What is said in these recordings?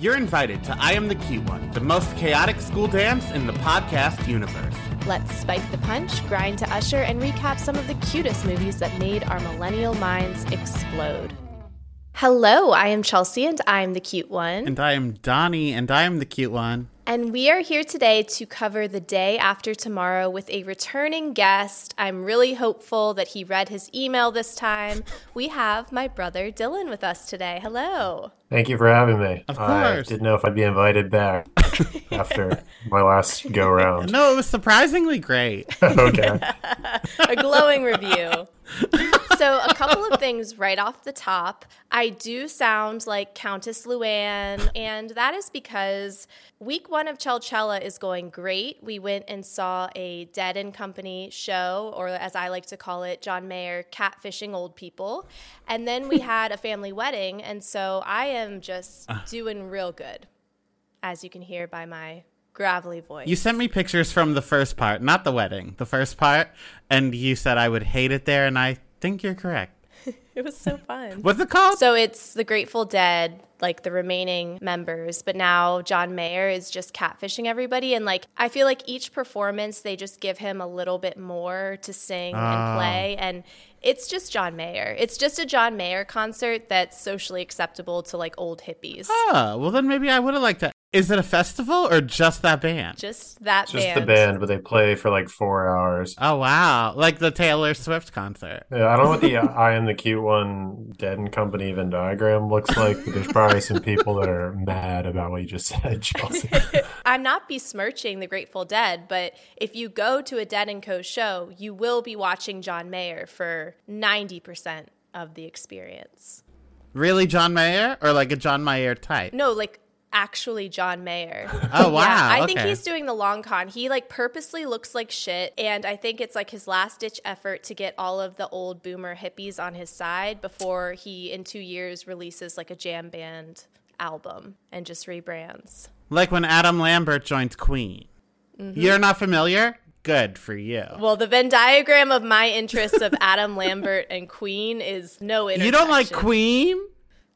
You're invited to I Am the Cute One, the most chaotic school dance in the podcast universe. Let's spike the punch, grind to Usher, and recap some of the cutest movies that made our millennial minds explode. Hello, I am Chelsea, and I'm the cute one. And I am Donny, and I am the cute one. And we are here today to cover the day after tomorrow with a returning guest. I'm really hopeful that he read his email this time. We have my brother Dylan with us today. Hello. Thank you for having me. Of course. I course. didn't know if I'd be invited back after my last go round. No, it was surprisingly great. okay. a glowing review. So, a couple of things right off the top. I do sound like Countess Luann, and that is because week one of Chelchella is going great. We went and saw a Dead and Company show, or as I like to call it, John Mayer catfishing old people. And then we had a family wedding, and so I am just ah. doing real good, as you can hear by my gravelly voice. You sent me pictures from the first part, not the wedding, the first part, and you said I would hate it there, and I think you're correct. it was so fun. What's it called? So it's the Grateful Dead, like the remaining members, but now John Mayer is just catfishing everybody. And like, I feel like each performance, they just give him a little bit more to sing Oh. and ah. play. And it's just John Mayer. It's just a John Mayer concert that's socially acceptable to like old hippies. oh, well then maybe I would have liked that. Is it a festival or just that band? Just that Just band. the band, but they play for like four hours. Oh wow, like the Taylor Swift concert. Yeah, I don't know what the uh, I am the cute one Dead and Company Venn diagram looks like, but there's probably some people that are mad about what you just said, Chelsea. I'm not besmirching the Grateful Dead, but if you go to a Dead and Co show, you will be watching John Mayer for 90% of the experience. Really, John Mayer or like a John Mayer type? No, like actually John Mayer. Oh wow, Yeah, I think he's doing the long con. He like purposely looks like shit, and I think it's like his last ditch effort to get all of the old boomer hippies on his side before he, in two years, releases like a jam band album and just rebrands. like when Adam Lambert joined Queen. Mm-hmm. You're not familiar? Good for you. Well, the Venn diagram of my interests of Adam Lambert and Queen is no intersection. you don't like Queen?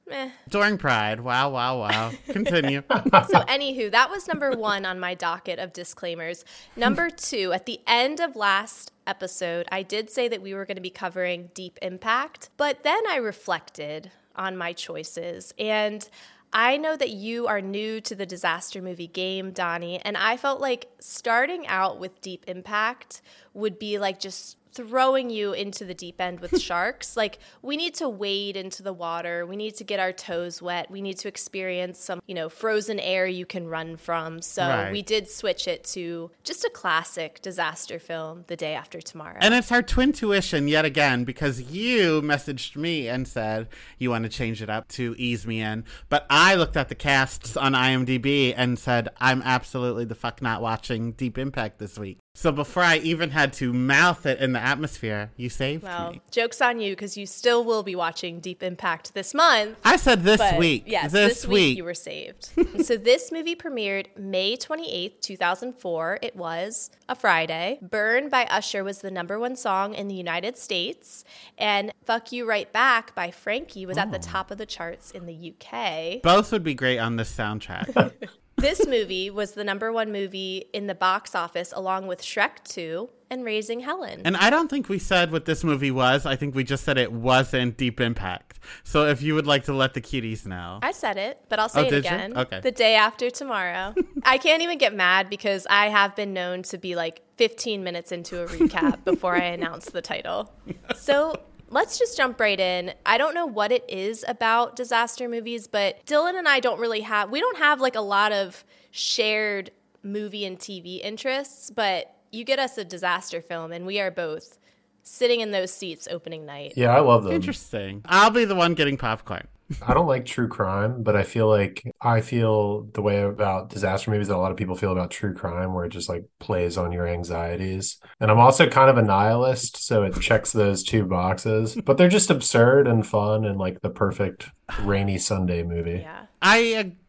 Meh. During Pride. Wow, wow, wow. Continue. So, anywho, that was number one on my docket of disclaimers. Number two, at the end of last episode, I did say that we were going to be covering Deep Impact, but then I reflected on my choices and I know that you are new to the disaster movie game, Donny, and I felt like starting out with Deep Impact would be like just throwing you into the deep end with sharks. Like we need to wade into the water. We need to get our toes wet. We need to experience some, you know, frozen air you can run from. So Right. we did switch it to just a classic disaster film, The Day After Tomorrow. And it's our twin tuition yet again because you messaged me and said you want to change it up to ease me in. But I looked at the casts on IMDb and said I'm absolutely the fuck not watching Deep Impact this week. So before I even had to mouth it in the atmosphere, you saved well, me. joke's on you because you still will be watching Deep Impact this month. I said this week. Yes, this, this, week. you were saved. so this movie premiered May 28th, 2004. It was a Friday. Burn by Usher was the number one song in the United States. And Fuck You Right Back by Frankee was at the top of the charts in the UK. Both would be great on this soundtrack. This movie was the number one movie in the box office, along with Shrek 2 and Raising Helen. And I don't think we said what this movie was. I think we just said it wasn't Deep Impact. So if you would like to let the cuties know. I said it, but I'll say Oh, it did you? again. Okay. The day after tomorrow. I can't even get mad because I have been known to be like 15 minutes into a recap before I announce the title. So let's just jump right in. I don't know what it is about disaster movies, but Dylan and I don't really have, we don't have like a lot of shared movie and TV interests, but you get us a disaster film and we are both sitting in those seats opening night. Yeah, I love them. Interesting. I'll be the one getting popcorn. I don't like true crime, but I feel like I feel the way about disaster movies that a lot of people feel about true crime, where it just like plays on your anxieties. And I'm also kind of a nihilist, so it checks those two boxes. But they're just absurd and fun and like the perfect rainy Sunday movie. Yeah. I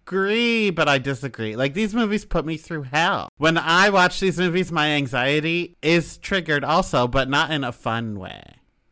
agree, but I disagree. Like these movies put me through hell. When I watch these movies, my anxiety is triggered also, but not in a fun way.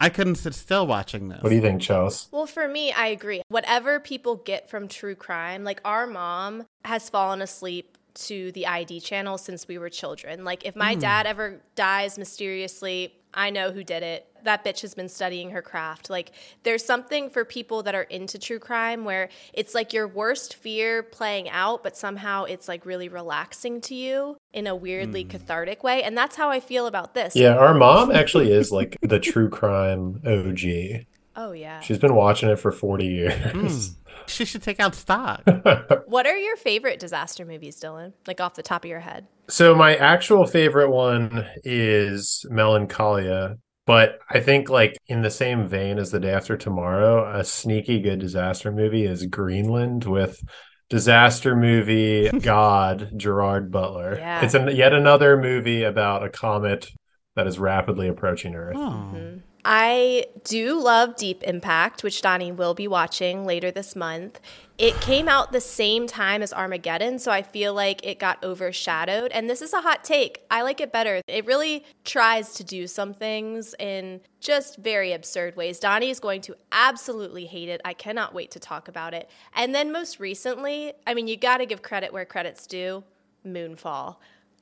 I couldn't sit still watching this. What do you think, Chels? Well, for me, I agree. Whatever people get from true crime, like our mom has fallen asleep to the ID channel since we were children. Like, if my hmm. dad ever dies mysteriously, I know who did it. That bitch has been studying her craft. Like, there's something for people that are into true crime where it's like your worst fear playing out, but somehow it's like really relaxing to you in a weirdly hmm. cathartic way. And that's how I feel about this. Yeah, our mom actually is like the true crime OG. Oh, yeah. She's been watching it for 40 years. Hmm. She should take out stock. What are your favorite disaster movies, Dylan? Like, off the top of your head? So my actual favorite one is Melancholia, but I think like in the same vein as The Day After Tomorrow, a sneaky good disaster movie is Greenland with disaster movie god Gerard Butler. Yeah. It's an, yet another movie about a comet that is rapidly approaching Earth. Oh. Mm-hmm. I do love Deep Impact, which Donny will be watching later this month. It came out the same time as Armageddon, so I feel like it got overshadowed. And this is a hot take. I like it better. It really tries to do some things in just very absurd ways. Donny is going to absolutely hate it. I cannot wait to talk about it. And then most recently, I mean, you got to give credit where credit's due Moonfall.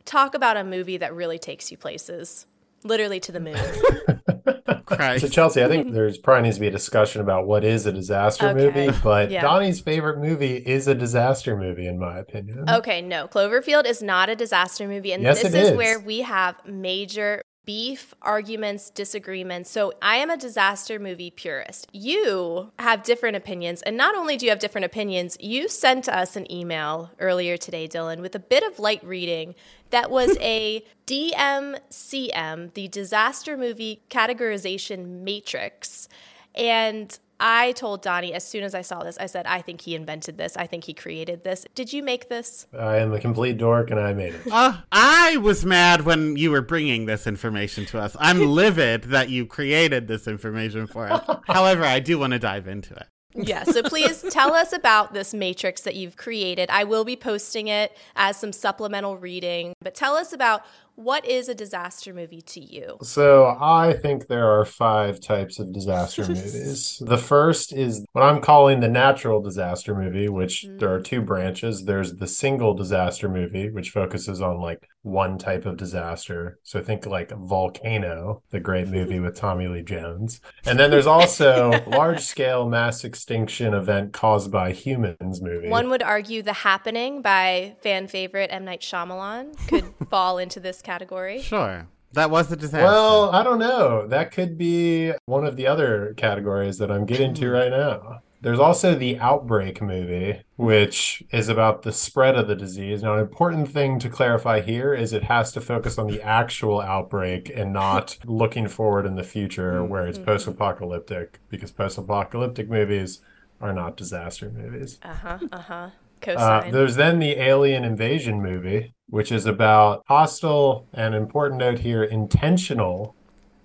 Talk about a movie that really takes you places, literally to the moon. Christ. So Chelsea, I think there's probably needs to be a discussion about what is a disaster Okay. movie, but Yeah. Donny's favorite movie is a disaster movie, in my opinion. Okay, no. Cloverfield is not a disaster movie. And Yes, this it is is. where we have major beef, arguments, disagreements. So I am a disaster movie purist. You have different opinions. And not only do you have different opinions, you sent us an email earlier today, Dylan, with a bit of light reading that was a DMCM, the disaster movie categorization matrix. And I told Donny as soon as I saw this, I said, I think he invented this. I think he created this. Did you make this? I am a complete dork, and I made it. Uh, I was mad when you were bringing this information to us. I'm livid that you created this information for us. However, I do want to dive into it. Yeah, so please tell us about this matrix that you've created. I will be posting it as some supplemental reading, but tell us about what is a disaster movie to you? So I think there are five types of disaster movies. The first is what I'm calling the natural disaster movie, which mm. there are two branches. There's the single disaster movie, which focuses on like one type of disaster. So think like Volcano, the great movie with Tommy Lee Jones. And then there's also large scale mass extinction event caused by humans movie. One would argue The Happening by fan favorite M. Night Shyamalan could fall into this category. Sure. That was the disaster. Well, I don't know. That could be one of the other categories that I'm getting to right now. There's also the Outbreak movie, which is about the spread of the disease. Now, an important thing to clarify here is it has to focus on the actual outbreak and not looking forward in the future where it's post apocalyptic, because post apocalyptic movies are not disaster movies. Uh huh, uh huh. Uh, there's then the Alien Invasion movie, which is about hostile and important note here intentional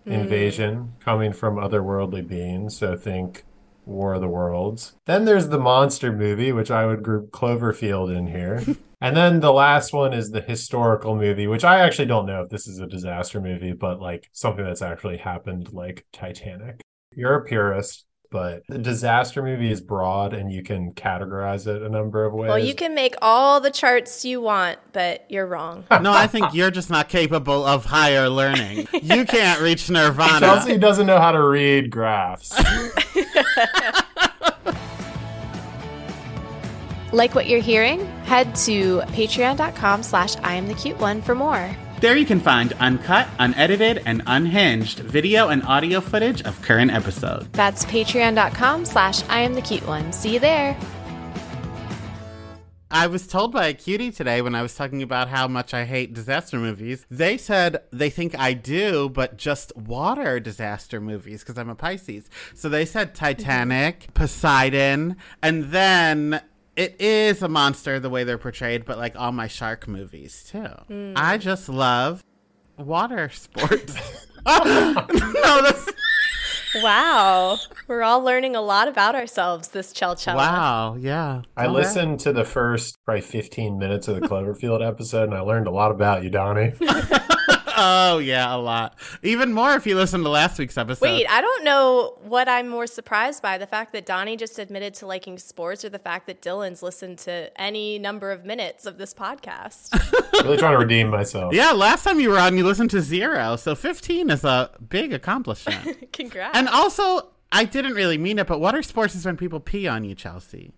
invasion coming from otherworldly beings. So think War of the Worlds. Then there's the monster movie, which I would group Cloverfield in here. and then the last one is the historical movie, which I actually don't know if this is a disaster movie, but like something that's actually happened, like Titanic. You're a purist. But the disaster movie is broad and you can categorize it a number of ways. Well, you can make all the charts you want, but you're wrong. No, I think you're just not capable of higher learning. You can't reach nirvana. Chelsea doesn't know how to read graphs. Like what you're hearing? Head to patreon.com slash I am the cute one for more. There you can find uncut, unedited, and unhinged video and audio footage of current episodes. That's patreon.com slash I am the cute one. See you there. I was told by a cutie today when I was talking about how much I hate disaster movies. They said they think I do, but just water disaster movies because I'm a Pisces. So they said Titanic, Poseidon, and then it is a monster the way they're portrayed, but like all my shark movies too. Hmm. I just love water sports. no, that's Wow. We're all learning a lot about ourselves this Chelchella. wow. Yeah, I Okay. listened to the first probably 15 minutes of the Cloverfield episode and I learned a lot about you, Donny. Oh yeah, a lot. Even more if you listen to last week's episode. Wait, I don't know what I'm more surprised by the fact that Donny just admitted to liking sports or the fact that Dylan's listened to any number of minutes of this podcast. really trying to redeem myself. Yeah, last time you were on, you listened to zero, so fifteen is a big accomplishment. Congrats. and also, I didn't really mean it, but water sports is when people pee on you, Chelsea.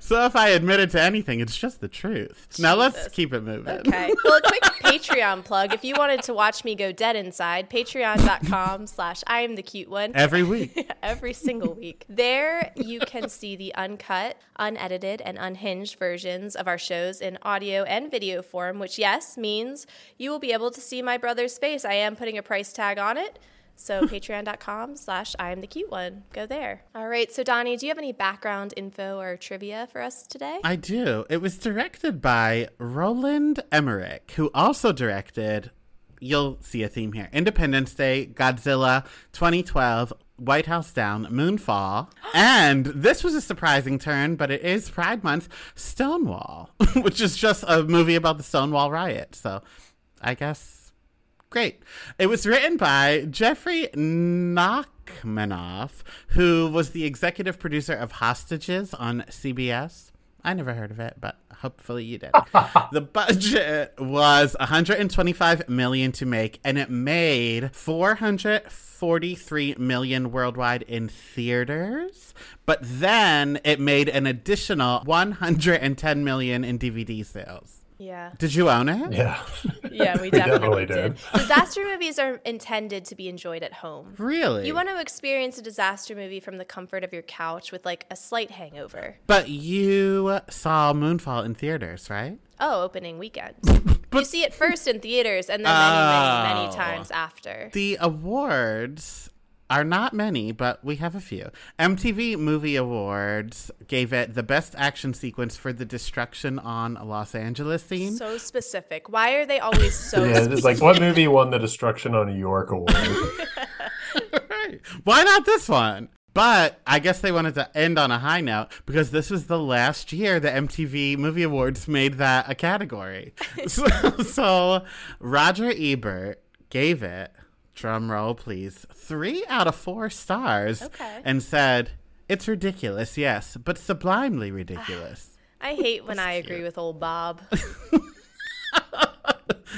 So if I admitted to anything, it's just the truth. Now let's keep it moving. Okay. Well, a quick Patreon plug. If you wanted to watch me go dead inside, patreon.com slash I am the cute one. Every week. Every single week. There you can see the uncut, unedited, and unhinged versions of our shows in audio and video form, which, yes, means you will be able to see my brother's face. I am putting a price tag on it. So patreon.com slash I am the cute one. Go there. All right. So Donny, do you have any background info or trivia for us today? I do. It was directed by Roland Emmerich, who also directed, you'll see a theme here Independence Day, Godzilla, 2012, White House Down, Moonfall, and this was a surprising turn, but it is Pride Month, Stonewall, which is just a movie about the Stonewall riot. So I guess Great. It was written by Jeffrey Nachmanoff, who was the executive producer of Hostages on CBS. I never heard of it, but hopefully you did. the budget was 125 million to make, and it made 443 million worldwide in theaters. But then it made an additional 110 million in DVD sales. Yeah. Did you own it? Yeah. Yeah, we definitely definitely, did. did. Disaster movies are intended to be enjoyed at home. Really? You want to experience a disaster movie from the comfort of your couch with like a slight hangover. But you saw Moonfall in theaters, right? Oh, opening weekend. you see it first in theaters and then many, many, many Oh. times after. The awards are not many, but we have a few. MTV Movie Awards gave it the best action sequence for the destruction on Los Angeles scene. So specific. Why are they always so Yeah, it's like what movie won the Destruction on New York award? Right. Why not this one? But I guess they wanted to end on a high note because this was the last year the MTV Movie Awards made that a category. so, so Roger Ebert gave it, drum roll please, three out of four stars Okay. and said, It's ridiculous, yes, but sublimely ridiculous. I hate when I agree with old Bob.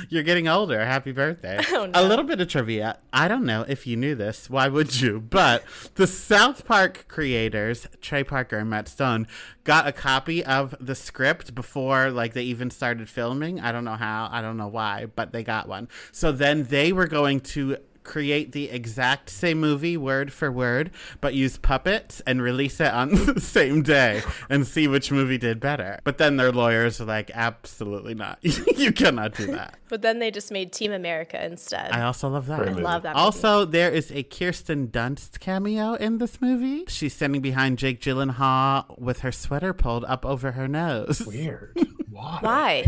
You're getting older. Happy birthday. Oh, A little bit of trivia. I don't know if you knew this. Why would you? But the South Park creators, Trey Parker and Matt Stone, got a copy of the script before like they even started filming. I don't know how, I don't know why, but they got one. So then they were going to create the exact same movie word for word, but use puppets and release it on the same day and see which movie did better. But then their lawyers are like, absolutely not. you cannot do that. But then they just made Team America instead. I also love that. I love that movie. Also, there is a Kirsten Dunst cameo in this movie. She's standing behind Jake Gyllenhaal with her sweater pulled up over her nose. Weird. Why? Why?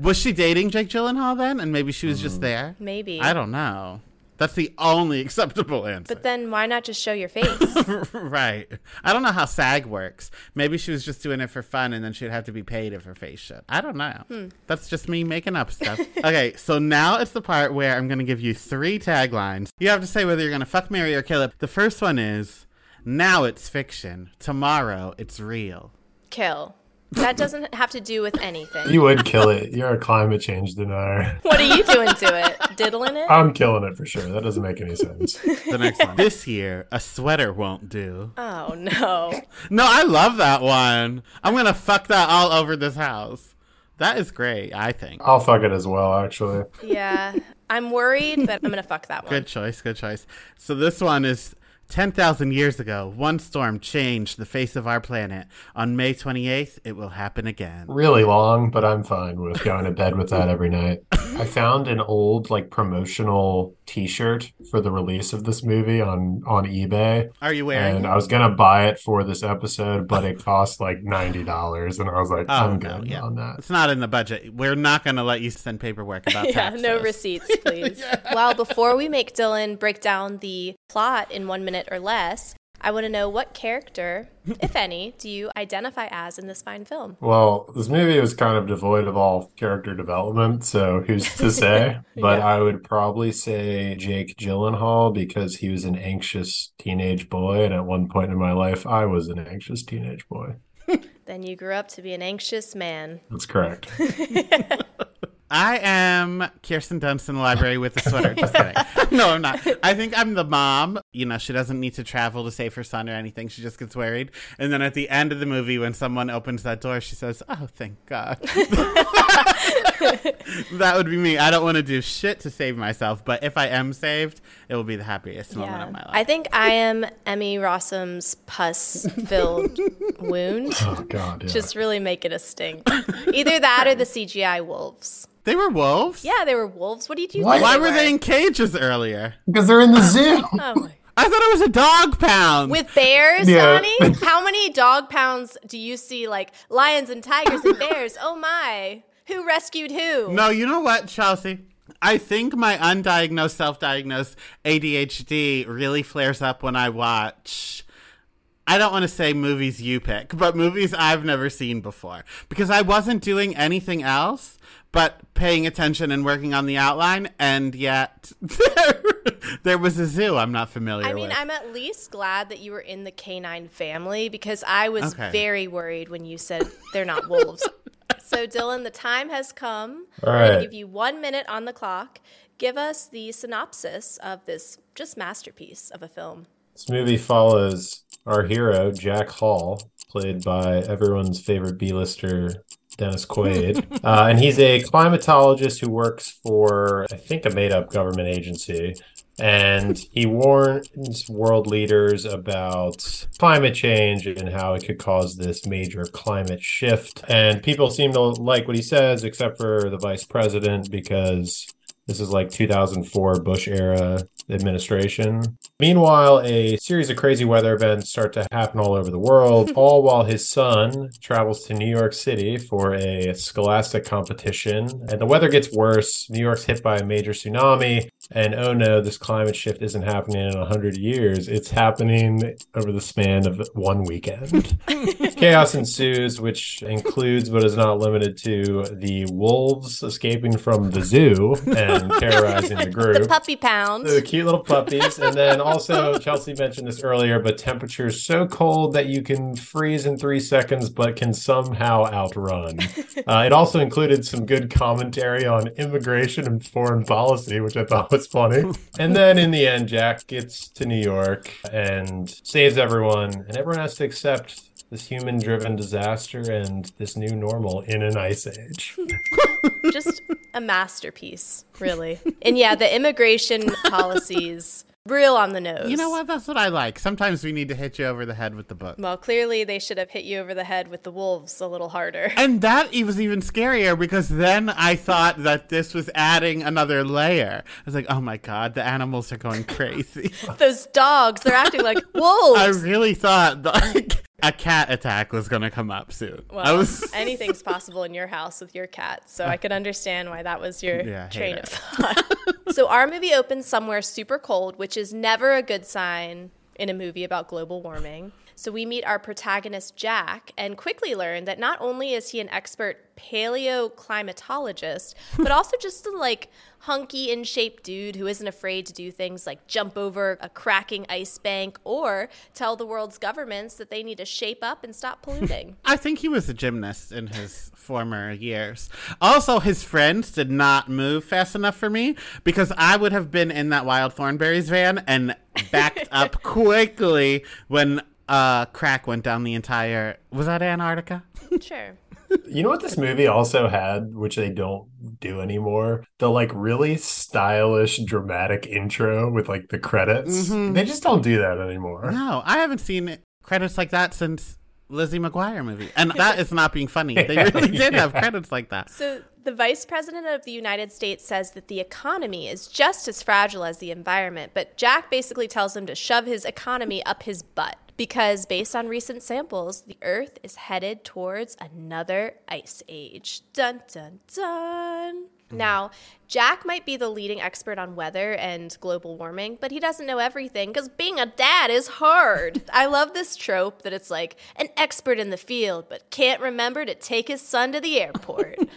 was she dating Jake Gyllenhaal then? And maybe she was just mm. there? Maybe. I don't know. That's the only acceptable answer. But then why not just show your face? right. I don't know how SAG works. Maybe she was just doing it for fun and then she'd have to be paid if her face showed. I don't know. Hmm. That's just me making up stuff. okay, so now it's the part where I'm going to give you three taglines. You have to say whether you're going to fuck, marry, or kill it. The first one is now it's fiction, tomorrow it's real. Kill. That doesn't have to do with anything. You would kill it. You're a climate change denier. What are you doing to it? Diddling it? I'm killing it for sure. That doesn't make any sense. The next one. This year, a sweater won't do. Oh no. No, I love that one. I'm going to fuck that all over this house. That is great, I think. I'll fuck it as well, actually. Yeah. I'm worried, but I'm gonna fuck that one. Good choice, good choice. So this one is 10,000 years ago. One storm changed the face of our planet. On May 28th, it will happen again. Really long, but I'm fine with going to bed with that every night. I found an old like promotional T-shirt for the release of this movie on on eBay, Are you wearing and? I was gonna buy it for this episode, but it cost like ninety dollars, and I was like, Oh, I'm no, good yeah. on that. It's not in the budget. We're not going to let you send paperwork about that. Yeah, taxes. no receipts, please. Well, before we make Dylan break down the plot in one minute or less, I want to know what character, if any, do you identify as in this fine film? Well, this movie was kind of devoid of all character development, so who's to say? But Yeah. I would probably say Jake Gyllenhaal because he was an anxious teenage boy, and at one point in my life, I was an anxious teenage boy. Then you grew up to be an anxious man. That's correct. I am Kirsten Dunst in the library with a sweater. Just kidding. No, I'm not. I think I'm the mom. You know, she doesn't need to travel to save her son or anything. She just gets worried. And then at the end of the movie, when someone opens that door, she says, Oh, thank God. that would be me. I don't want to do shit to save myself, but if I am saved, it will be the happiest moment of my life. I think I am Emmy Rossum's pus-filled wound. Oh God, yeah. Just really make it a stink. Either that or the CGI wolves. they were wolves? Yeah, they were wolves. What did you What? think? Why were they in cages earlier? because they're in the zoo. Oh I thought it was a dog pound. With bears, Yeah. Donny? How many dog pounds do you see like lions and tigers and bears? Oh my. Who rescued who? No, you know what, Chelsea? I think my undiagnosed, self diagnosed ADHD really flares up when I watch. I don't want to say movies you pick, but movies I've never seen before. Because I wasn't doing anything else but paying attention and working on the outline, and yet there was a zoo I'm not familiar with. I mean, with. I'm at least glad that you were in the canine family because I was Okay. very worried when you said they're not wolves. So, Dylan, the time has come. All We're going to give you one minute on the clock. Give us the synopsis of this just masterpiece of a film. This movie follows our hero, Jack Hall, played by everyone's favorite B-lister, Dennis Quaid. uh, and he's a climatologist who works for, I think, a made-up government agency. And he warns world leaders about climate change and how it could cause this major climate shift. And people seem to like what he says, except for the vice president, because this is like 2004 Bush era administration. Meanwhile, a series of crazy weather events start to happen all over the world, all while his son travels to New York City for a scholastic competition. And the weather gets worse. New York's hit by a major tsunami. And oh no, this climate shift isn't happening in 100 years. It's happening over the span of one weekend. Chaos ensues, which includes but is not limited to the wolves escaping from the zoo and terrorizing the The group. puppy pound. The cute little puppies. And then also, Chelsea mentioned this earlier, but temperatures so cold that you can freeze in three seconds, but can somehow outrun. Uh, it also included some good commentary on immigration and foreign policy, which I thought was funny. And then in the end, Jack gets to New York and saves everyone, and everyone has to accept this human driven disaster and this new normal in an ice age. just a masterpiece, really. And yeah, the immigration policies, real on the nose. you know what? That's what I like. Sometimes we need to hit you over the head with the book. Well, clearly they should have hit you over the head with the wolves a little harder. And that was even scarier because then I thought that this was adding another layer. I was like, oh my God, the animals are going crazy. Those dogs, they're acting like wolves. I really thought, like, a cat attack was going to come up soon. Well, I was anything's possible in your house with your cat, so I could understand why that was your Yeah, train it. of thought. so our movie opens somewhere super cold, which is never a good sign in a movie about global warming. So we meet our protagonist Jack and quickly learn that not only is he an expert paleoclimatologist, but also just a like hunky in shape dude who isn't afraid to do things like jump over a cracking ice bank or tell the world's governments that they need to shape up and stop polluting. I think he was a gymnast in his former years. Also, his friends did not move fast enough for me because I would have been in that Wild Thornberrys van and backed up quickly when uh, crack went down the entire. Was that Antarctica? sure. You know what this movie also had, which they don't do anymore? The like really stylish, dramatic intro with like the credits. They just don't do that anymore. No, I haven't seen credits like that since Lizzie McGuire movie, and that is not being funny. They really did have credits like that. So, the Vice President of the United States says that the economy is just as fragile as the environment, but Jack basically tells him to shove his economy up his butt because, based on recent samples, the Earth is headed towards another ice age. Dun dun dun. Mm. Now, Jack might be the leading expert on weather and global warming, but he doesn't know everything because being a dad is hard. I love this trope that it's like an expert in the field, but can't remember to take his son to the airport.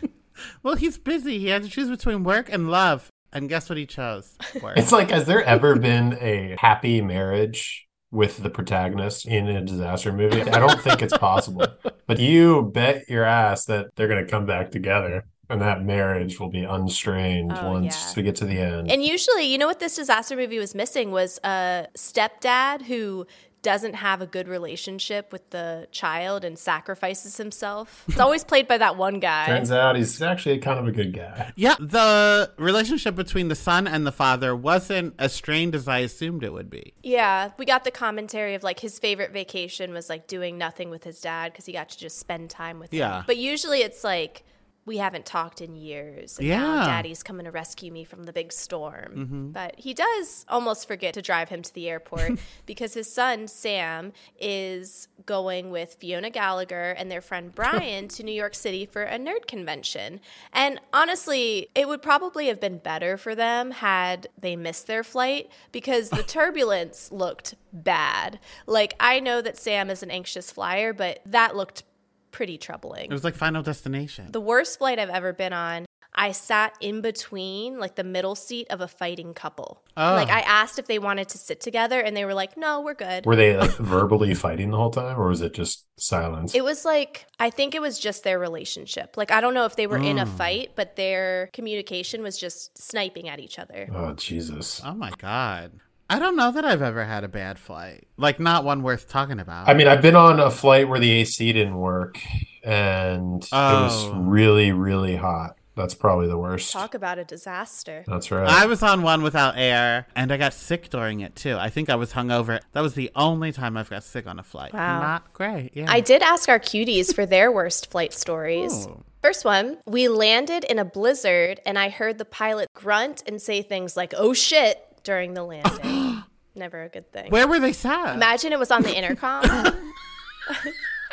Well, he's busy. He had to choose between work and love, and guess what he chose? Work. It's like, has there ever been a happy marriage with the protagonist in a disaster movie? I don't think it's possible. But you bet your ass that they're going to come back together and that marriage will be unstrained Oh, once yeah. we get to the end. And usually, you know what this disaster movie was missing was a stepdad who doesn't have a good relationship with the child and sacrifices himself. It's always played by that one guy. Turns out he's actually kind of a good guy. Yeah, the relationship between the son and the father wasn't as strained as I assumed it would be. Yeah, we got the commentary of like his favorite vacation was like doing nothing with his dad because he got to just spend time with Yeah. him. But usually it's like we haven't talked in years. And Yeah. daddy's coming to rescue me from the big storm. Mm-hmm. But he does almost forget to drive him to the airport because his son, Sam, is going with Fiona Gallagher and their friend Brian to New York City for a nerd convention. And honestly, it would probably have been better for them had they missed their flight because the turbulence looked bad. Like, I know that Sam is an anxious flyer, but that looked pretty troubling. It was like Final Destination. The worst flight I've ever been on, I sat in between, like the middle seat of a fighting couple. Oh. Like I asked if they wanted to sit together, and they were like, "No, we're good." Were they like verbally fighting the whole time or was it just silence? It was like I think it was just their relationship. Like I don't know if they were in a hmm. fight, but their communication was just sniping at each other. oh, Jesus. oh my god. I don't know that I've ever had a bad flight. Like not one worth talking about. I mean, I've been on a flight where the AC didn't work and it was Oh. really, really hot. That's probably the worst. Talk about a disaster. That's right. I was on one without air and I got sick during it too. I think I was hungover. That was the only time I've got sick on a flight. Wow. Not great. Yeah. I did ask our cuties for their worst flight stories. Oh. First one, we landed in a blizzard and I heard the pilot grunt and say things like, oh shit, during the landing. Never a good thing. Where were they sat? Imagine it was on the intercom.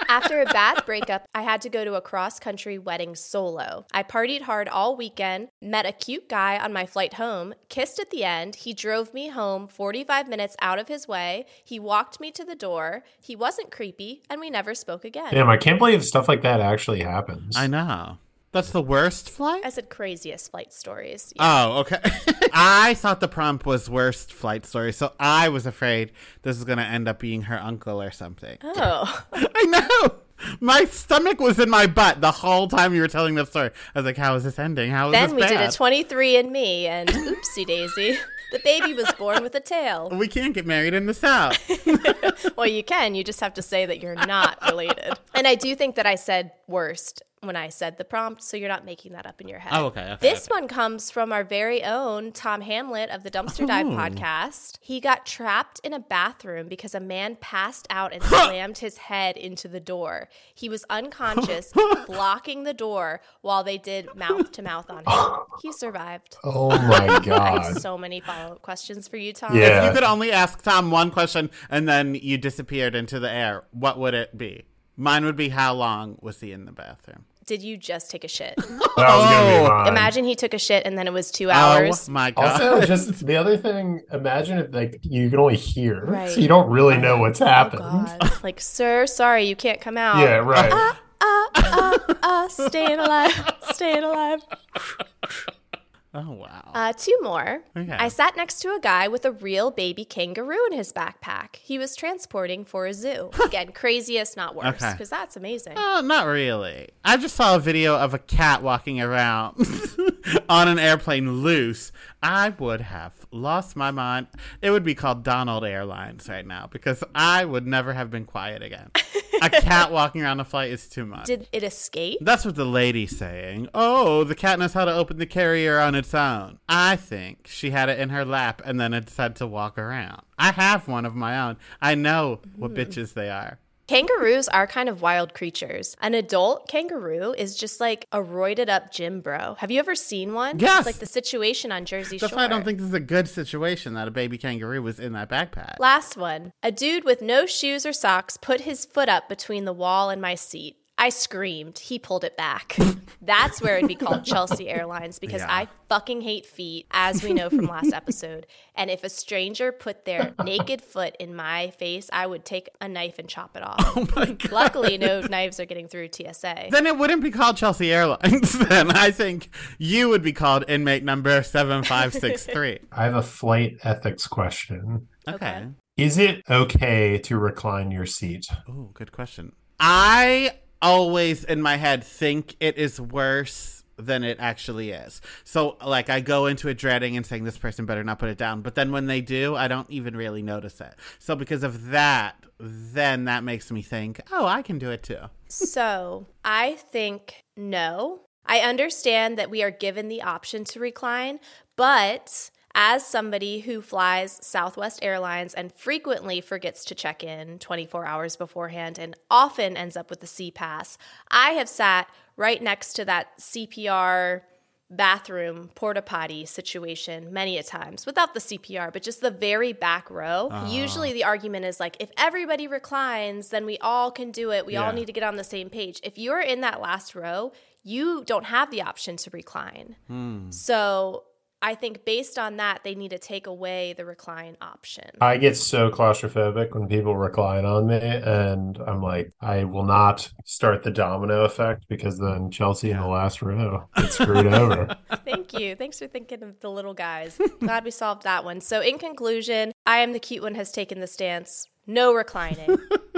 After a bad breakup, I had to go to a cross country wedding solo. I partied hard all weekend, met a cute guy on my flight home, kissed at the end. He drove me home 45 minutes out of his way. He walked me to the door. He wasn't creepy, and we never spoke again. Damn, I can't believe stuff like that actually happens. I know. That's the worst flight? I said craziest flight stories. Oh, okay. I thought the prompt was worst flight story, so I was afraid this was going to end up being her uncle or something. Oh, I know. My stomach was in my butt the whole time you were telling that story. I was like, how is this ending? How is then this Then we did a 23 and me, and oopsie daisy. The baby was born with a tail. we can't get married in the South. Well, you can. You just have to say that you're not related. and I do think that I said worst when I said the prompt, so you're not making that up in your head. Oh, okay, okay, this okay. one comes from our very own Tom Hamlet of the Dumpster Dive Ooh. podcast. He got trapped in a bathroom because a man passed out and slammed his head into the door. He was unconscious, blocking the door while they did mouth to mouth on him. He survived. Oh my I have god. so many follow up questions for you, Tom. Yeah. If you could only ask Tom one question and then you disappeared into the air, what would it be? Mine would be how long was he in the bathroom? Did you just take a shit? That was gonna be Oh. mine. Imagine he took a shit and then it was two hours. Oh my god. Also, just the other thing, imagine if like you can only hear, Right. so you don't really know what's Oh happened. God! Like, sir, sorry, you can't come out. Yeah, right. Ah, ah, ah, staying alive, staying alive. Oh wow. Uh, two more. Okay. I sat next to a guy with a real baby kangaroo in his backpack. He was transporting for a zoo. Again, craziest, not worse, Okay. because that's amazing. Oh, not really. I just saw a video of a cat walking around on an airplane loose. I would have lost my mind. It would be called Donald Airlines right now because I would never have been quiet again. a cat walking around a flight is too much. Did it escape? That's what the lady's saying. Oh, the cat knows how to open the carrier on its own. I think she had it in her lap and then it decided to walk around. I have one of my own. I know what hmm. bitches they are. Kangaroos are kind of wild creatures. An adult kangaroo is just like a roided up gym bro. Have you ever seen one? Yes. It's like the situation on Jersey That's Shore. why I don't think this is a good situation that a baby kangaroo was in that backpack. Last one. A dude with no shoes or socks put his foot up between the wall and my seat. I screamed. He pulled it back. That's where it'd be called Chelsea Airlines because Yeah. I fucking hate feet, as we know from last episode. And if a stranger put their naked foot in my face, I would take a knife and chop it off. Oh my God. Luckily, no knives are getting through TSA. Then it wouldn't be called Chelsea Airlines. then I think you would be called inmate number 7563. I have a flight ethics question. Okay. Is it okay to recline your seat? Oh, good question. I always in my head think it is worse than it actually is. So like I go into it dreading and saying this person better not put it down, but then when they do, I don't even really notice it. So because of that, then that makes me think, "Oh, I can do it too." So I think no. I understand that we are given the option to recline, but as somebody who flies Southwest Airlines and frequently forgets to check in 24 hours beforehand and often ends up with the C pass, I have sat right next to that CPR bathroom porta potty situation many a times without the CPR, but just the very back row. Ah. Usually the argument is like, if everybody reclines, then we all can do it. We all need to get on the same page. If you're in that last row, you don't have the option to recline. Hmm. So I think based on that, they need to take away the recline option. I get so claustrophobic when people recline on me, and I'm like, I will not start the domino effect because then Chelsea in the last row gets screwed over. Thank you. Thanks for thinking of the little guys. Glad we solved that one. So, in conclusion, I am the cute one has taken the stance. No reclining.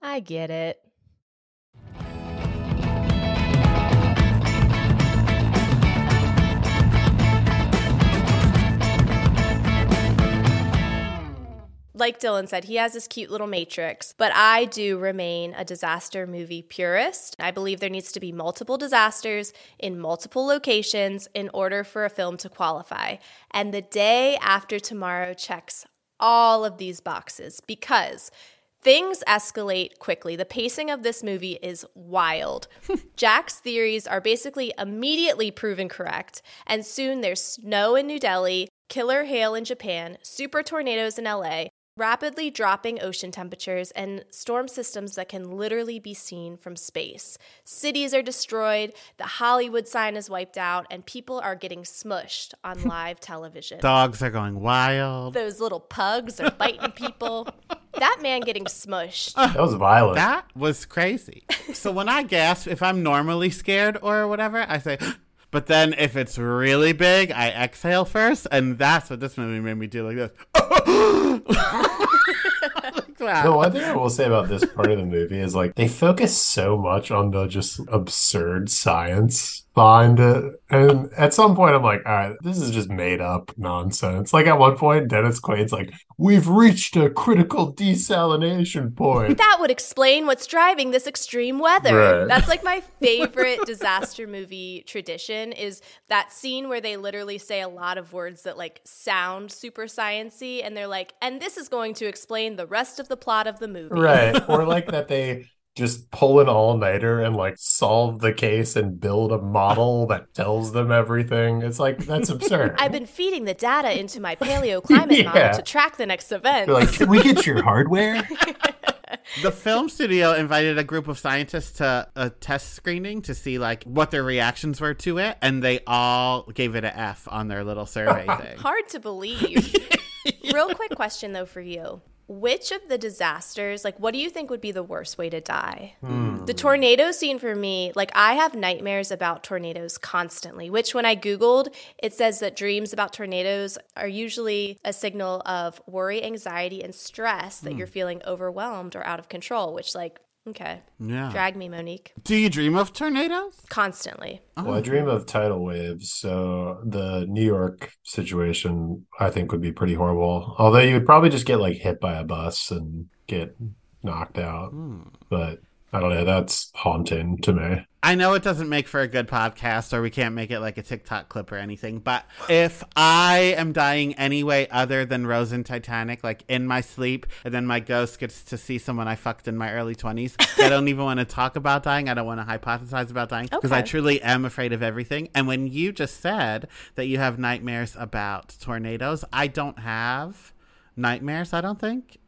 I get it. like Dylan said, he has this cute little matrix, but I do remain a disaster movie purist. I believe there needs to be multiple disasters in multiple locations in order for a film to qualify. And the day after tomorrow checks all of these boxes because Things escalate quickly. The pacing of this movie is wild. Jack's theories are basically immediately proven correct, and soon there's snow in New Delhi, killer hail in Japan, super tornadoes in LA, rapidly dropping ocean temperatures, and storm systems that can literally be seen from space. Cities are destroyed, the Hollywood sign is wiped out, and people are getting smushed on live television. Dogs are going wild. Those little pugs are biting people. That man getting smushed. That was violent. That was crazy. so when I gasp, if I'm normally scared or whatever, I say, but then if it's really big, I exhale first, and that's what this movie made me do like this. Like that. The one thing I will say about this part of the movie is like they focus so much on the just absurd science behind it. And at some point I'm like, all right, this is just made up nonsense. Like at one point, Dennis Quaid's like, We've reached a critical desalination point. That would explain what's driving this extreme weather. Right. That's like my favorite disaster movie tradition is that scene where they literally say a lot of words that like sound super sciency and they're like, and this is going to explain the rest of the plot of the movie. right. Or like that they just pull an all nighter and like solve the case and build a model that tells them everything. It's like that's absurd. I've been feeding the data into my paleoclimate Yeah. model to track the next event. Like, can we get your hardware? the film studio invited a group of scientists to a test screening to see like what their reactions were to it, and they all gave it an F on their little survey thing. Hard to believe. Real quick question though for you. Which of the disasters, like what do you think would be the worst way to die? Hmm. The tornado scene for me, like I have nightmares about tornadoes constantly, which when I Googled, it says that dreams about tornadoes are usually a signal of worry, anxiety, and stress that hmm. you're feeling overwhelmed or out of control, which like, okay. Yeah. Drag me, Monique. Do you dream of tornadoes? Constantly. Oh. Well, I dream of tidal waves, so the New York situation I think would be pretty horrible. Although you would probably just get like hit by a bus and get knocked out. Hmm. But I don't know, that's haunting to me. I know it doesn't make for a good podcast or we can't make it like a TikTok clip or anything, but if I am dying any way other than Rose in Titanic, like in my sleep, and then my ghost gets to see someone I fucked in my early 20s, I don't even want to talk about dying. I don't want to hypothesize about dying because I truly am afraid of everything. And when you just said that you have nightmares about tornadoes, I don't have nightmares, I don't think.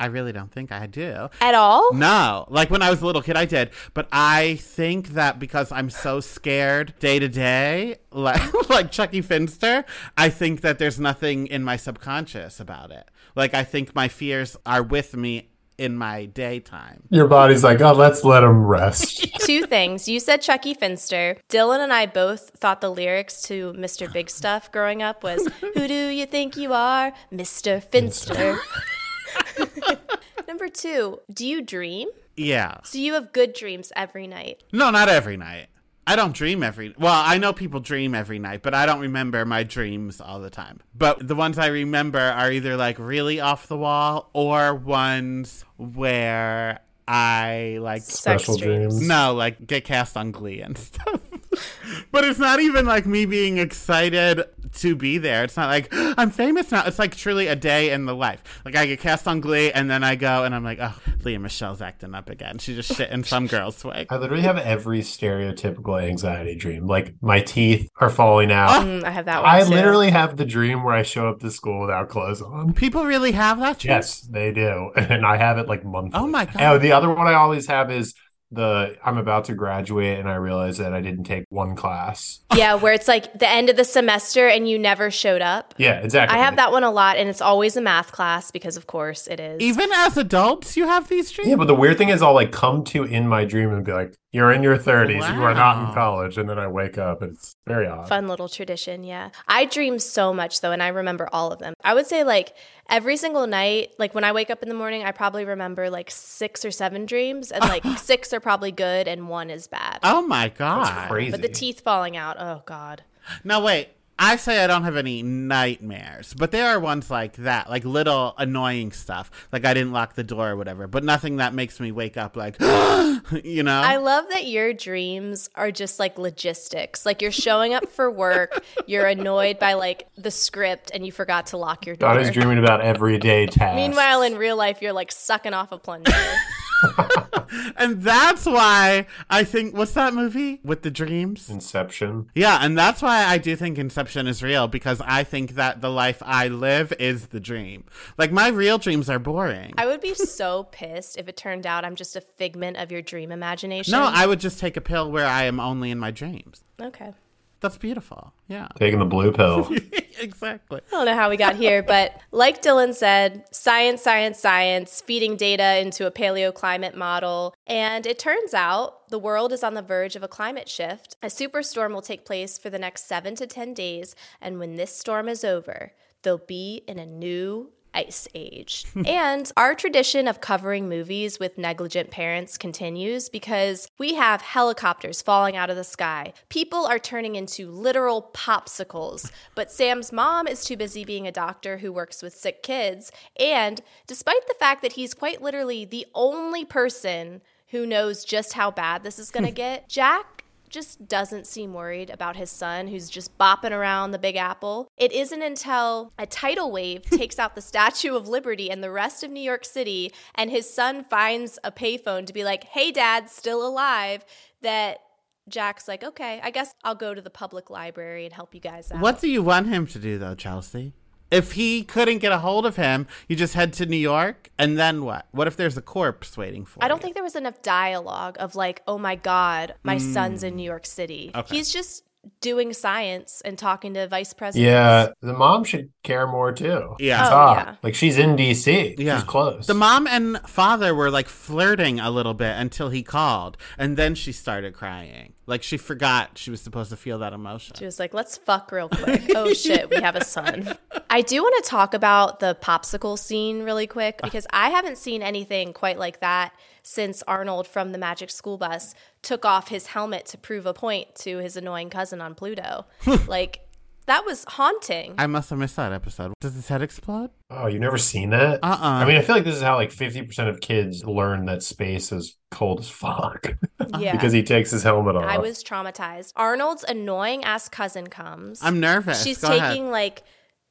I really don't think I do. At all? No, like when I was a little kid, I did. But I think that because I'm so scared day to day, like like Chuckie Finster, I think that there's nothing in my subconscious about it. Like I think my fears are with me in my daytime. Your body's like, oh, let's let him rest. Two things. You said Chuckie Finster. Dylan and I both thought the lyrics to Mr. Big Stuff growing up was Who do you think you are? Mr. Finster. Number two, do you dream? Yeah. So you have good dreams every night. No, not every night. I don't dream every well, I know people dream every night, but I don't remember my dreams all the time. But the ones I remember are either like really off the wall or ones where I like Special dreams. dreams. no, like get cast on Glee and stuff. but it's not even like me being excited to be there. It's not like I'm famous now. It's like truly a day in the life. Like I get cast on Glee and then I go and I'm like, oh, Lea Michele's acting up again. She's just shit in some girl's wig. I literally have every stereotypical anxiety dream. Like my teeth are falling out. Mm, I have that one I too. literally have the dream where I show up to school without clothes on. People really have that. dream? Yes, they do. And I have it like monthly. Oh my God. Oh, the other one I always have is the I'm about to graduate and I realize that I didn't take one class. Yeah, where it's like the end of the semester and you never showed up. Yeah, exactly. I have that one a lot, and it's always a math class because, of course, it is. Even as adults, you have these dreams. Yeah, but the weird thing is I'll like come to in my dream and be like, You're in your thirties, you are not in college, and then I wake up and it's very odd. Fun little tradition, yeah. I dream so much though, and I remember all of them. I would say like every single night, like when I wake up in the morning, I probably remember like six or seven dreams, and like six are probably good and one is bad. oh my god. That's crazy. But the teeth falling out, oh god. Now wait, I say I don't have any nightmares, but there are ones like that, like little annoying stuff, like I didn't lock the door or whatever, but nothing that makes me wake up like, you know. I love that your dreams are just like logistics. Like you're showing up for work, you're annoyed by like the script, and you forgot to lock your door. Donny's dreaming about everyday tasks. Meanwhile, in real life, you're like sucking off a plunger. and that's why I think what's that movie with the dreams? Inception. Yeah, and that's why I do think Inception is real because I think that the life I live is the dream. Like my real dreams are boring. I would be so pissed if it turned out I'm just a figment of your dream imagination. no, I would just take a pill where I am only in my dreams. Okay. That's beautiful. Yeah. Taking the blue pill. exactly. I don't know how we got here, but like Dylan said, science, science, science, feeding data into a paleoclimate model. And it turns out the world is on the verge of a climate shift. A superstorm will take place for the next seven to 10 days. And when this storm is over, they'll be in a new ice age. and our tradition of covering movies with negligent parents continues because we have helicopters falling out of the sky. People are turning into literal popsicles, but Sam's mom is too busy being a doctor who works with sick kids. And despite the fact that he's quite literally the only person who knows just how bad this is going to get, Jack just doesn't seem worried about his son who's just bopping around the Big Apple. It isn't until a tidal wave takes out the Statue of Liberty and the rest of New York City, and his son finds a payphone to be like, hey, dad, still alive, that Jack's like, okay, I guess I'll go to the public library and help you guys out. What do you want him to do though, Chelsea? If he couldn't get a hold of him, you just head to New York, and then what? What if there's a corpse waiting for you? I don't think there was enough dialogue of like, oh my God, my son's in mm. New York City. Okay. He's just doing science and talking to vice presidents. Yeah, the mom should care more too. Yeah. Oh, yeah. Like she's in DC. Yeah. She's close. The mom and father were like flirting a little bit until he called, and then she started crying. Like she forgot she was supposed to feel that emotion. She was like, let's fuck real quick. Oh shit, we have a son. I do want to talk about the popsicle scene really quick uh. because I haven't seen anything quite like that since Arnold from the Magic School Bus took off his helmet to prove a point to his annoying cousin on Pluto. like, that was haunting. I must have missed that episode. Does his head explode? oh, you've never seen that? Uh-uh. I mean, I feel like this is how like 50% of kids learn that space is cold as fuck. yeah. because he takes his helmet off. I was traumatized. Arnold's annoying ass cousin comes. I'm nervous. She's Go ahead. taking like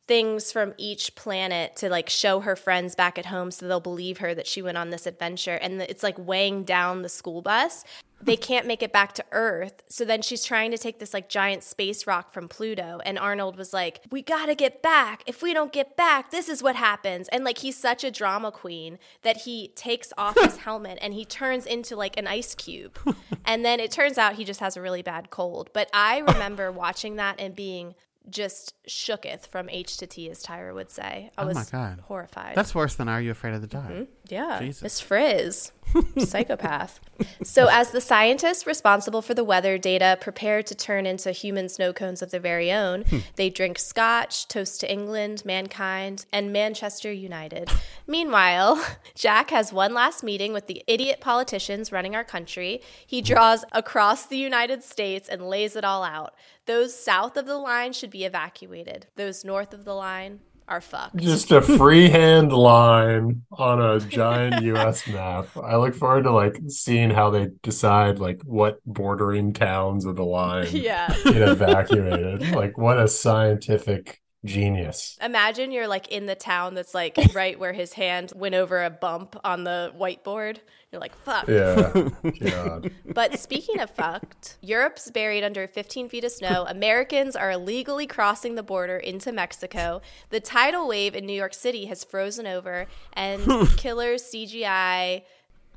things from each planet to like show her friends back at home so they'll believe her that she went on this adventure. And it's like weighing down the school bus. They can't make it back to earth. So then she's trying to take this like giant space rock from pluto. And arnold was like we gotta get back. If we don't get back this is what happens. And like he's such a drama queen that he takes off his helmet and he turns into like an ice cube. And then it turns out he just has a really bad cold. But i remember watching that and being just shooketh from H to T, as Tyra would say. I Oh was my God. horrified. That's worse than Are You Afraid of the Dark? Mm-hmm. Yeah, Jesus. Miss Frizz, psychopath. So, as the scientists responsible for the weather data prepare to turn into human snow cones of their very own, hmm. they drink scotch, toast to England, mankind, and Manchester United. Meanwhile, Jack has one last meeting with the idiot politicians running our country. He draws across the United States and lays it all out. Those south of the line should be evacuated. Those north of the line are fucked. Just a freehand line on a giant US map. I look forward to like seeing how they decide like what bordering towns of the line yeah. get evacuated. like what a scientific genius. Imagine you're like in the town that's like right where his hand went over a bump on the whiteboard. You're like, fuck. Yeah. God. But speaking of fucked, Europe's buried under 15 feet of snow. Americans are illegally crossing the border into Mexico. The tidal wave in New York City has frozen over, and killer CGI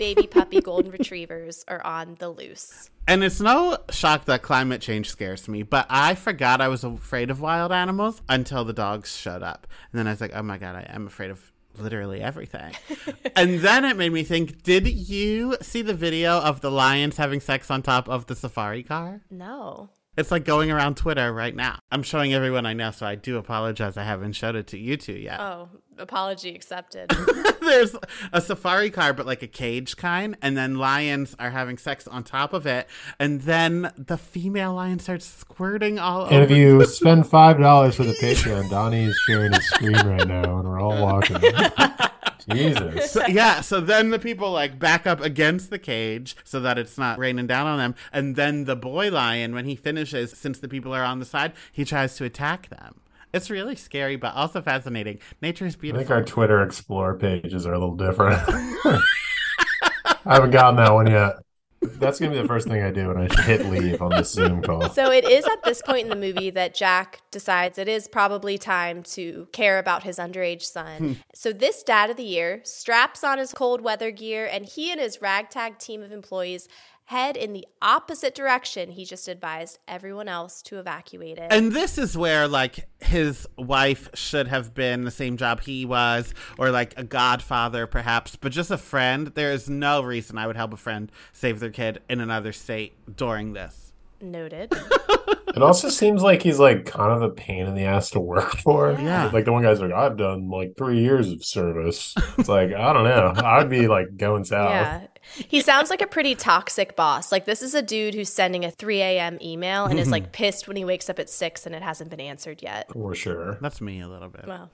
baby puppy golden retrievers are on the loose. And it's no shock that climate change scares me, but I forgot I was afraid of wild animals until the dogs showed up. And then I was like, oh my God, I am afraid of literally everything. and then it made me think did you see the video of the lions having sex on top of the safari car? No. It's like going around Twitter right now. I'm showing everyone I know, so I do apologize I haven't showed it to you two yet. Oh, apology accepted. There's a safari car, but like a cage kind, and then lions are having sex on top of it, and then the female lion starts squirting all over. And if over. you spend five dollars for the Patreon, Donny is sharing his screen right now, and we're all watching. Jesus. So- yeah, so then the people like back up against the cage so that it's not raining down on them, and then the boy lion, when he finishes, since the people are on the side, he tries to attack them. It's really scary, but also fascinating. Nature is beautiful. I think our Twitter Explore pages are a little different. I haven't gotten that one yet. That's gonna be the first thing I do when I hit leave on this Zoom call. So it is at this point in the movie that Jack decides it is probably time to care about his underage son. Hmm. so this dad of the year straps on his cold weather gear and he and his ragtag team of employees head in the opposite direction he just advised everyone else to evacuate it. And this is where, like, his wife should have been the same job he was, or like a godfather, perhaps, but just a friend. There is no reason I would help a friend save their kid in another state during this. Noted. It also seems like he's like kind of a pain in the ass to work for. Yeah. Like the one guy's like, I've done like three years of service. It's like, I don't know. I'd be like going south. Yeah. He sounds like a pretty toxic boss. Like, this is a dude who's sending a 3 a.m. email and is like pissed when he wakes up at 6 and it hasn't been answered yet. For sure. That's me a little bit. Well.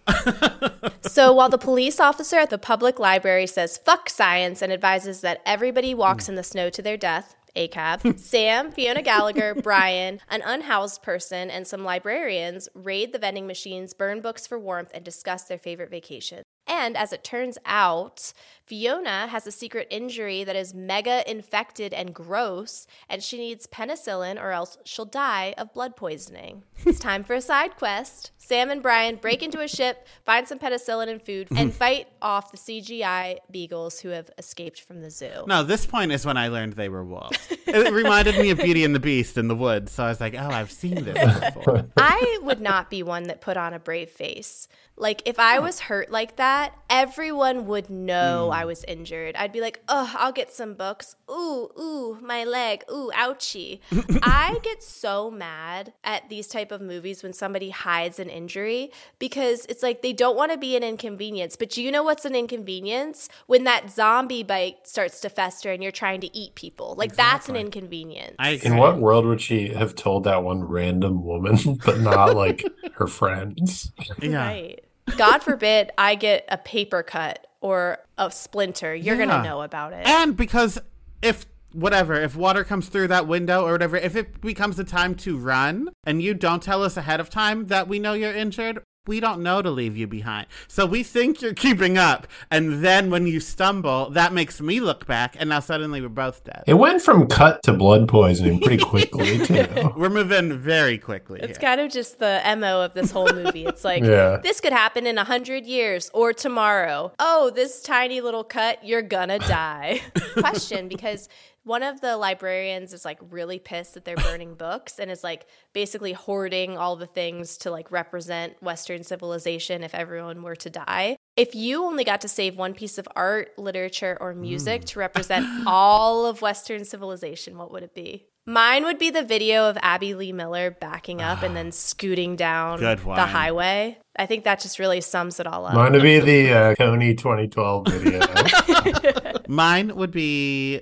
so while the police officer at the public library says fuck science and advises that everybody walks mm. in the snow to their death, ACAB, Sam, Fiona Gallagher, Brian, an unhoused person, and some librarians raid the vending machines, burn books for warmth, and discuss their favorite vacation. And as it turns out, Fiona has a secret injury that is mega infected and gross, and she needs penicillin or else she'll die of blood poisoning. it's time for a side quest. Sam and Brian break into a ship, find some penicillin and food, and fight off the CGI beagles who have escaped from the zoo. No, this point is when I learned they were wolves. it reminded me of Beauty and the Beast in the woods, so I was like, oh, I've seen this before. I would not be one that put on a brave face. Like if I was hurt like that, everyone would know I mm. was injured. I'd be like, "Oh, I'll get some books. Ooh, ooh, my leg. Ooh, ouchie." I get so mad at these type of movies when somebody hides an injury because it's like they don't want to be an inconvenience. But you know what's an inconvenience? When that zombie bite starts to fester and you're trying to eat people. Like that's an inconvenience. I In what world would she have told that one random woman, but not like her friends? yeah. Right. God forbid I get a paper cut or a splinter. You're Yeah. going to know about it. And because if whatever, if water comes through that window or whatever, if it becomes a time to run and you don't tell us ahead of time that we know you're injured, we don't know to leave you behind. So we think you're keeping up. And then when you stumble, that makes me look back. And now suddenly we're both dead. It went from cut to blood poisoning pretty quickly, too. We're moving very quickly. It's here. kind of just the MO of this whole movie. It's like, Yeah. this could happen in a 100 years or tomorrow. Oh, this tiny little cut, you're gonna die. Question because one of the librarians is like really pissed that they're burning books and is like basically hoarding all the things to like represent Western civilization if everyone were to die. If you only got to save one piece of art, literature, or music Mm. to represent all of Western civilization, what would it be? Mine would be the video of Abby Lee Miller backing up and then scooting down the highway. I think that just really sums it all up. Mine would be the uh, Kony 2012 video. Mine would be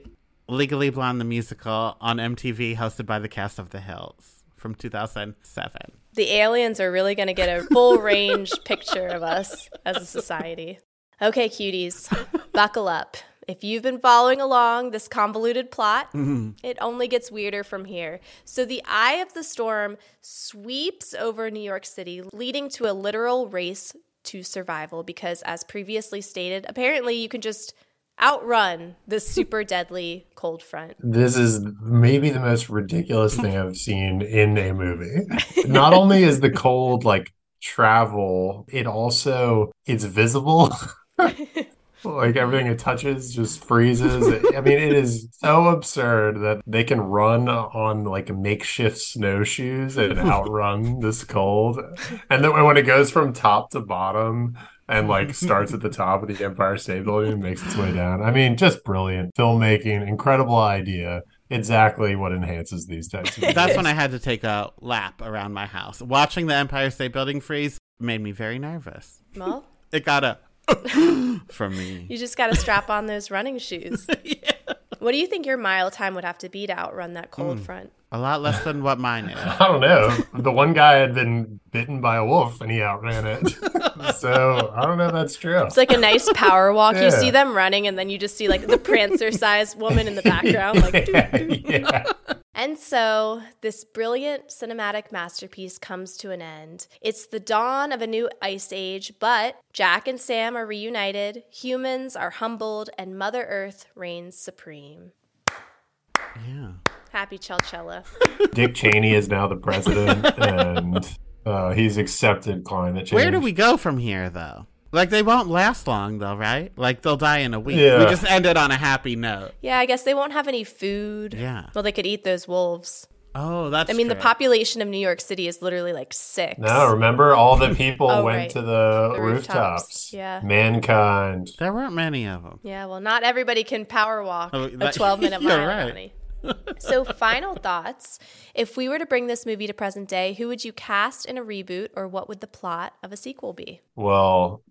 Legally Blonde the musical on MTV, hosted by the cast of The Hills from 2007. the aliens are really going to get a full range picture of us as a society. Okay, cuties, buckle up. If you've been following along this convoluted plot, mm-hmm. it only gets weirder from here. So, the eye of the storm sweeps over New York City, leading to a literal race to survival because, as previously stated, apparently you can just outrun the super deadly cold front. This is maybe the most ridiculous thing I've seen in a movie. Not only is the cold like travel, it also it's visible. like everything it touches just freezes. I mean, it is so absurd that they can run on like makeshift snowshoes and outrun this cold. And then when it goes from top to bottom and like starts at the top of the Empire State Building and makes its way down. I mean, just brilliant filmmaking, incredible idea. Exactly what enhances these types of That's when I had to take a lap around my house. Watching the Empire State Building freeze made me very nervous. Well, It got a from me. You just got to strap on those running shoes. What do you think your mile time would have to be to outrun that cold hmm. front? A lot less than what mine is. I don't know. The one guy had been bitten by a wolf and he outran it. so I don't know if that's true. It's like a nice power walk. You see them running, and then you just see like the prancer sized woman in the background. Like, yeah. And so this brilliant cinematic masterpiece comes to an end. It's the dawn of a new ice age, but Jack and Sam are reunited, humans are humbled, and Mother Earth reigns supreme. Yeah. Happy Chelchella. Dick Cheney is now the president and uh, he's accepted climate change. Where do we go from here, though? Like they won't last long, though, right? Like they'll die in a week. Yeah. We just ended on a happy note. Yeah, I guess they won't have any food. Yeah. Well, they could eat those wolves. Oh, that's. I mean, the population of New York City is literally like six. No, remember all the people Oh, went right. to the, The rooftops. rooftops, yeah. Mankind. There weren't many of them. Yeah, well, not everybody can power walk Oh, a 12 minute you're mile, right. So, final thoughts. If we were to bring this movie to present day, who would you cast in a reboot, or what would the plot of a sequel be? Well,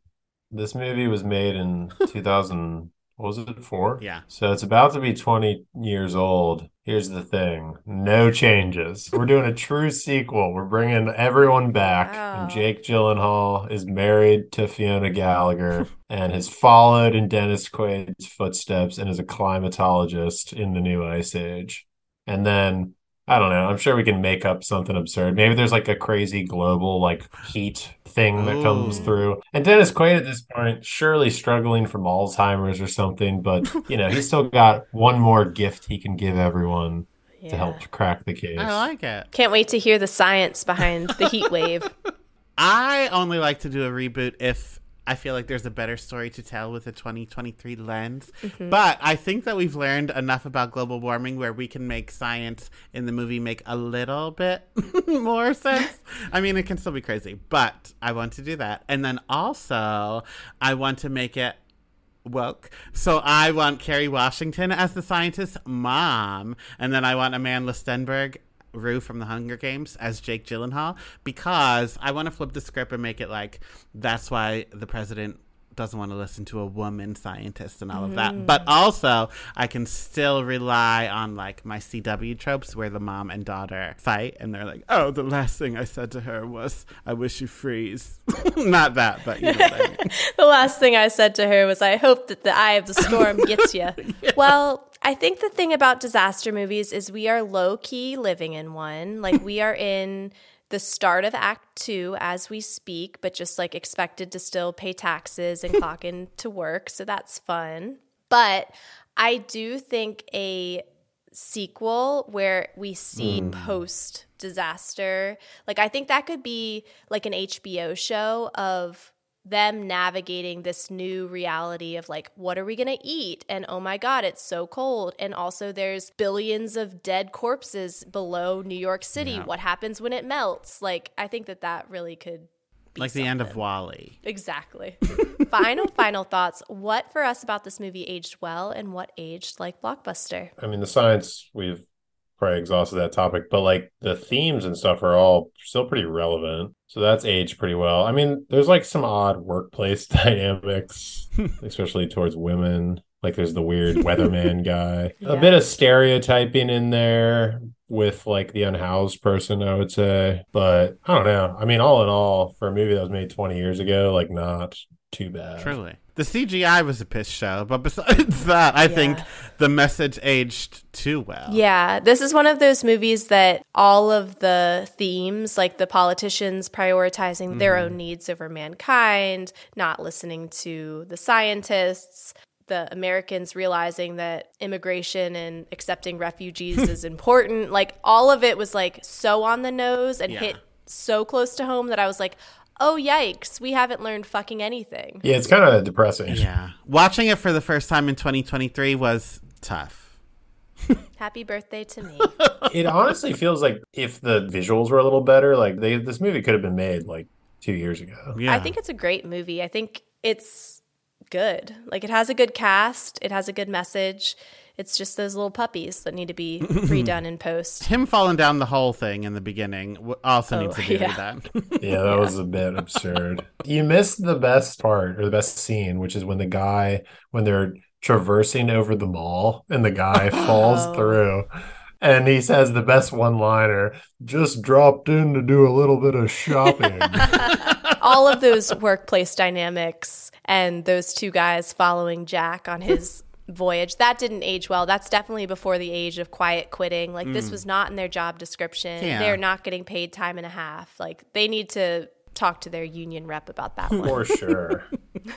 this movie was made in 2000, what was it, four? Yeah. So it's about to be 20 years old. Here's the thing no changes. We're doing a true sequel. We're bringing everyone back. Wow. And oh. Jake Gyllenhaal is married to Fiona Gallagher and has followed in Dennis Quaid's footsteps and is a climatologist in the new ice age. And then I don't know. I'm sure we can make up something absurd. Maybe there's like a crazy global like heat thing that comes mm. through. And Dennis Quaid at this point, surely struggling from Alzheimer's or something, but you know, he's still got one more gift he can give everyone to help crack the case. I like it. Can't wait to hear the science behind the heat wave. I only like to do a reboot if I feel like there's a better story to tell with a 2023 lens. Mm-hmm. But I think that we've learned enough about global warming where we can make science in the movie make a little bit more sense. I mean, it can still be crazy, but I want to do that. And then also, I want to make it woke. So I want Kerry Washington as the scientist's mom, and then I want Amanda Stenberg, Rue from the Hunger Games, as Jake Gyllenhaal, because I want to flip the script and make it like that's why the president doesn't want to listen to a woman scientist and all of that. Mm. But also, I can still rely on like my CW tropes where the mom and daughter fight and they're like, "Oh, the last thing I said to her was, I wish you freeze." Not that, but you know what I mean. the last thing I said to her was, I hope that the eye of the storm gets you. Well, I think the thing about disaster movies is we are low key living in one. Like, we are in the start of Act Two as we speak, but just like expected to still pay taxes and clock in to work. So that's fun. But I do think a sequel where we see hmm. post disaster, like, I think that could be like an HBO show of them navigating this new reality of like what are we going to eat and oh my god it's so cold and also there's billions of dead corpses below New York City Yeah. what happens when it melts like I think that that really could be like the end of something. Wally. Exactly. final final thoughts what for us about this movie aged well and what aged like blockbuster I mean, the science, we've probably exhausted that topic, but like the themes and stuff are all still pretty relevant. So that's aged pretty well. I mean, there's like some odd workplace dynamics, especially towards women. Like there's the weird weatherman guy. A bit of stereotyping in there with like the unhoused person, I would say. But I don't know. I mean, all in all, for a movie that was made 20 years ago, like not too bad. Truly. The CGI was a piss show, but besides that, I think the message aged too well. Yeah, this is one of those movies that all of the themes, like the politicians prioritizing their own mm-hmm. needs over mankind, not listening to the scientists, the Americans realizing that immigration and accepting refugees is important. Like all of it was like so on the nose and Yeah. hit so close to home that I was like, "Oh yikes, we haven't learned fucking anything." Yeah, it's kind of depressing. Yeah. Watching it for the first time in 2023 was tough. Happy birthday to me. it honestly feels like if the visuals were a little better, like they this movie could have been made like two years ago. Yeah. I think it's a great movie. I think it's good. Like it has a good cast, it has a good message. It's just those little puppies that need to be redone in post. him falling down the whole thing in the beginning also Oh, needs to oh, be yeah. redone. Yeah, that was a bit absurd. You missed the best part or the best scene, which is when the guy when they're traversing over the mall and the guy falls Oh. through. And he says the best one liner, just dropped in to do a little bit of shopping. All of those workplace dynamics and those two guys following Jack on his voyage, that didn't age well. That's definitely before the age of quiet quitting. Like this was not in their job description. Yeah. They're not getting paid time and a half. Like they need to talk to their union rep about that one. For sure.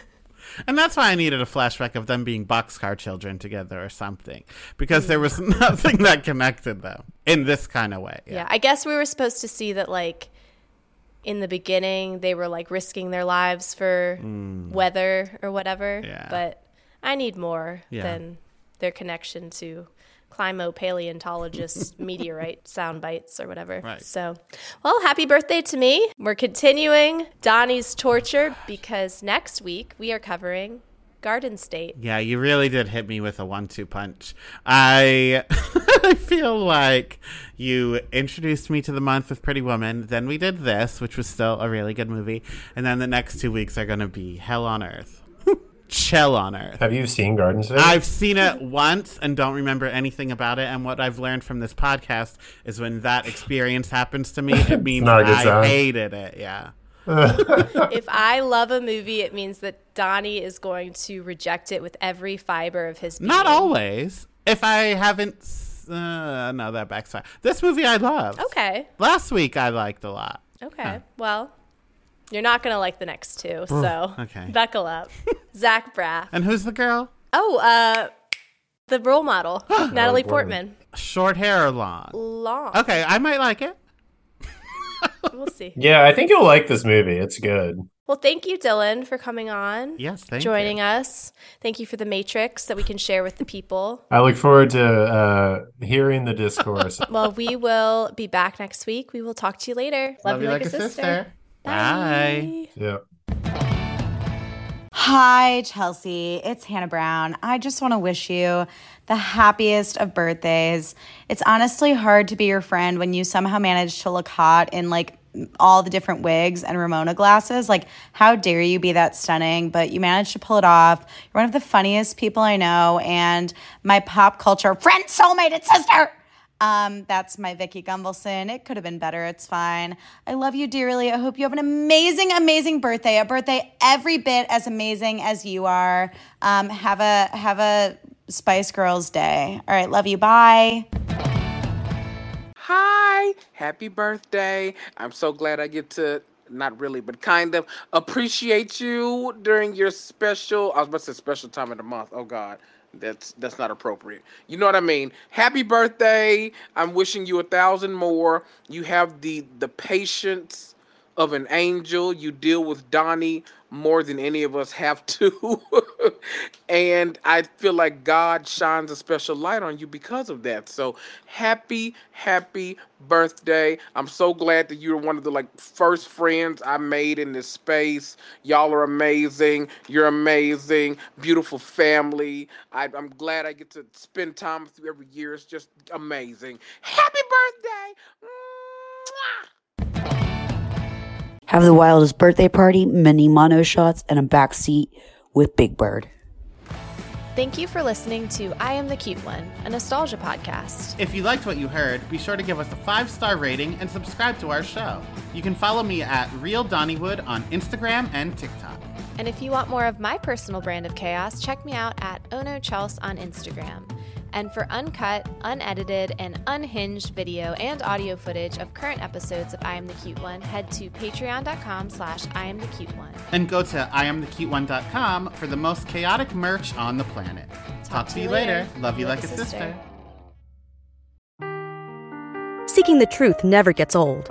and that's why I needed a flashback of them being boxcar children together or something. Because there was nothing that connected them in this kind of way. Yeah. I guess we were supposed to see that like in the beginning they were like risking their lives for weather or whatever. Mm. Yeah. But I need more Yeah. than their connection to climo-paleontologist meteorite sound bites or whatever. Right. So, well, happy birthday to me. We're continuing Donny's torture because next week we are covering Garden State. Yeah, you really did hit me with a one-two punch. I I feel like you introduced me to the month with Pretty Woman, then we did this, which was still a really good movie, and then the next two weeks are going to be Hell on Earth, Chell on Earth. Have you seen Garden State? I've seen it once and don't remember anything about it. And what I've learned from this podcast is when that experience happens to me, it means not a good I sign. hated it. Yeah. if I love a movie, it means that Donny is going to reject it with every fiber of his being. Not always. If I haven't, uh, no, that backfire. This movie I love. Okay. Last week I liked a lot. Okay. Well, you're not going to like the next two, so okay. buckle up. Zach Braff. And who's the girl? Oh, uh, the role model, Natalie Portman. Portman. Short hair or long? Long. Okay, I might like it. We'll see. yeah, I think you'll like this movie. It's good. Well, thank you, Dylan, for coming on. Yes, thank joining you. us. Thank you for the Matrix that we can share with the people. I look forward to uh, hearing the discourse. Well, we will be back next week. We will talk to you later. Love you like a sister. Bye. yeah. Hi, Chelsea. It's Hannah Brown. I just want to wish you the happiest of birthdays. It's honestly hard to be your friend when you somehow manage to look hot in like all the different wigs and Ramona glasses. Like, how dare you be that stunning? But you managed to pull it off. You're one of the funniest people I know, and my pop culture friend, soulmate, and sister. Um, that's my Vicky Gumbelson. It could have been better. It's fine. I love you dearly. I hope you have an amazing, amazing birthday. A birthday every bit as amazing as you are. Um, have a have a Spice Girls day. All right, love you. Bye. Hi, happy birthday. I'm so glad I get to not really, but kind of appreciate you during your special I was about to say special time of the month. Oh god. That's that's not appropriate. You know what I mean? Happy birthday. I'm wishing you a thousand more. You have the the patience of an angel. You deal with Donny more than any of us have to. and I feel like God shines a special light on you because of that. So happy, happy birthday. I'm so glad that you're one of the like first friends I made in this space. Y'all are amazing. You're amazing. Beautiful family. I, am glad I get to spend time with you every year. It's just amazing. Happy birthday. Mwah! Have the wildest birthday party, mini mono shots, and a backseat with Big Bird. Thank you for listening to I Am the Cute One, a nostalgia podcast. If you liked what you heard, be sure to give us a five star rating and subscribe to our show. You can follow me at Real Donnywood on Instagram and TikTok. And if you want more of my personal brand of chaos, check me out at Ono Chels on Instagram. And for uncut, unedited, and unhinged video and audio footage of current episodes of I Am the Cute One, head to patreon.com slash I Am the Cute One. And go to IamTheCuteOne.com for the most chaotic merch on the planet. Talk, Talk to you later. later. Love you like, like a sister. sister. Seeking the truth never gets old.